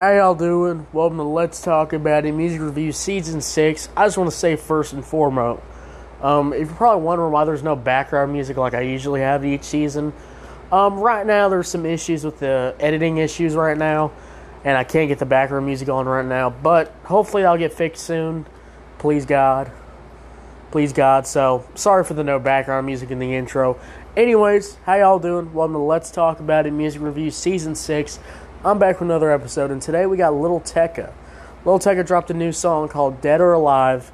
How y'all doing? Welcome to Let's Talk About It Music Review Season 6. I just want to say first and foremost, um, if you're probably wondering why there's no background music like I usually have each season, um, right now there's some issues with the editing issues right now, and I can't get the background music on right now, but hopefully I'll get fixed soon. Please God. Please God. So, sorry for the no background music in the intro. Anyways, how y'all doing? Welcome to Let's Talk About It Music Review Season 6. I'm back with another episode, and today we got Lil Tecca. Lil Tecca dropped a new song called Dead or Alive,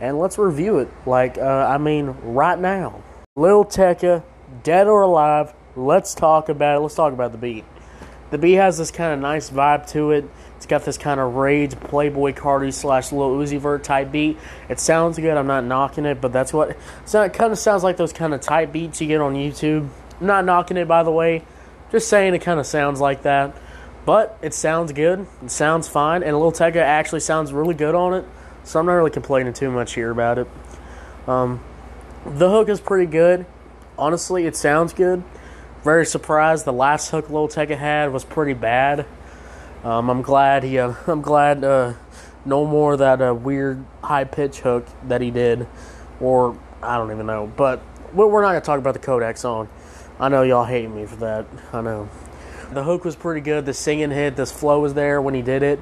and let's review it. Like, uh, I mean, right now. Lil Tecca, Dead or Alive, let's talk about it. Let's talk about the beat. The beat has this kind of nice vibe to it. It's got this kind of rage Playboi Carti slash Lil Uzi Vert type beat. It sounds good. I'm not knocking it, but that's what so it kind of sounds like those kind of type beats you get on YouTube. I'm not knocking it, by the way. Just saying it kind of sounds like that. But it sounds good. It sounds fine, and Lil Tecca actually sounds really good on it. So I'm not really complaining too much here about it. Um, the hook is pretty good. Honestly, it sounds good. Very surprised. The last hook Lil Tecca had was pretty bad. Um, I'm glad he. Uh, I'm glad uh, no more that uh, weird high pitch hook that he did, or I don't even know. But we're not gonna talk about the Kodak song. I know y'all hate me for that. I know. The hook was pretty good. The singing hit, this flow was there when he did it.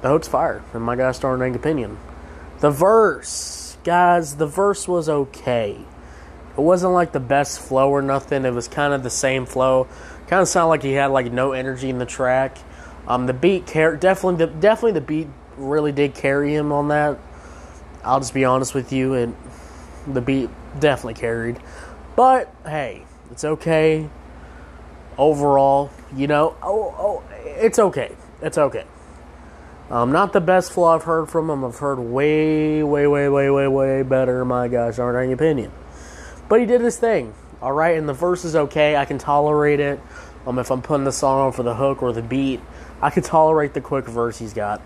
The hook's fire, in my guy's starting opinion. The verse, guys, the verse was okay. It wasn't like the best flow or nothing. It was kind of the same flow. Kind of sounded like he had like no energy in the track. Um, the beat car- definitely, the, definitely the beat really did carry him on that. I'll just be honest with you, and the beat definitely carried. But hey, it's okay overall, you know, oh, oh, it's okay. It's okay. Um, not the best flow I've heard from him. I've heard way, way, way, way, way, way better. My gosh, aren't any opinion. But he did his thing, all right. And the verse is okay. I can tolerate it. Um, if I'm putting the song on for the hook or the beat, I can tolerate the quick verse he's got.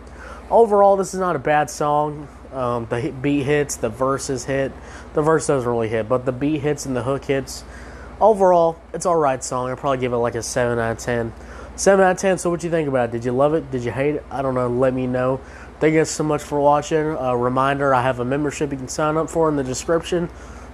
Overall, this is not a bad song. Um, the beat hits, the verses hit. The verse doesn't really hit, but the beat hits and the hook hits overall, it's alright song. I'd probably give it like a 7 out of 10. 7 out of 10, so what you think about it? Did you love it? Did you hate it? I don't know. Let me know. Thank you guys so much for watching. A reminder, I have a membership you can sign up for in the description.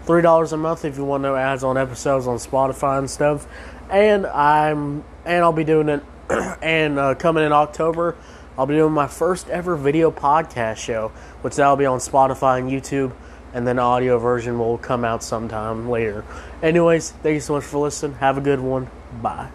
$3 a month if you want no ads on episodes on Spotify and stuff. And I'm and I'll be doing it and uh, coming in October, I'll be doing my first ever video podcast show, which that'll be on Spotify and YouTube and then audio version will come out sometime later. Anyways, thank you so much for listening. Have a good one. Bye.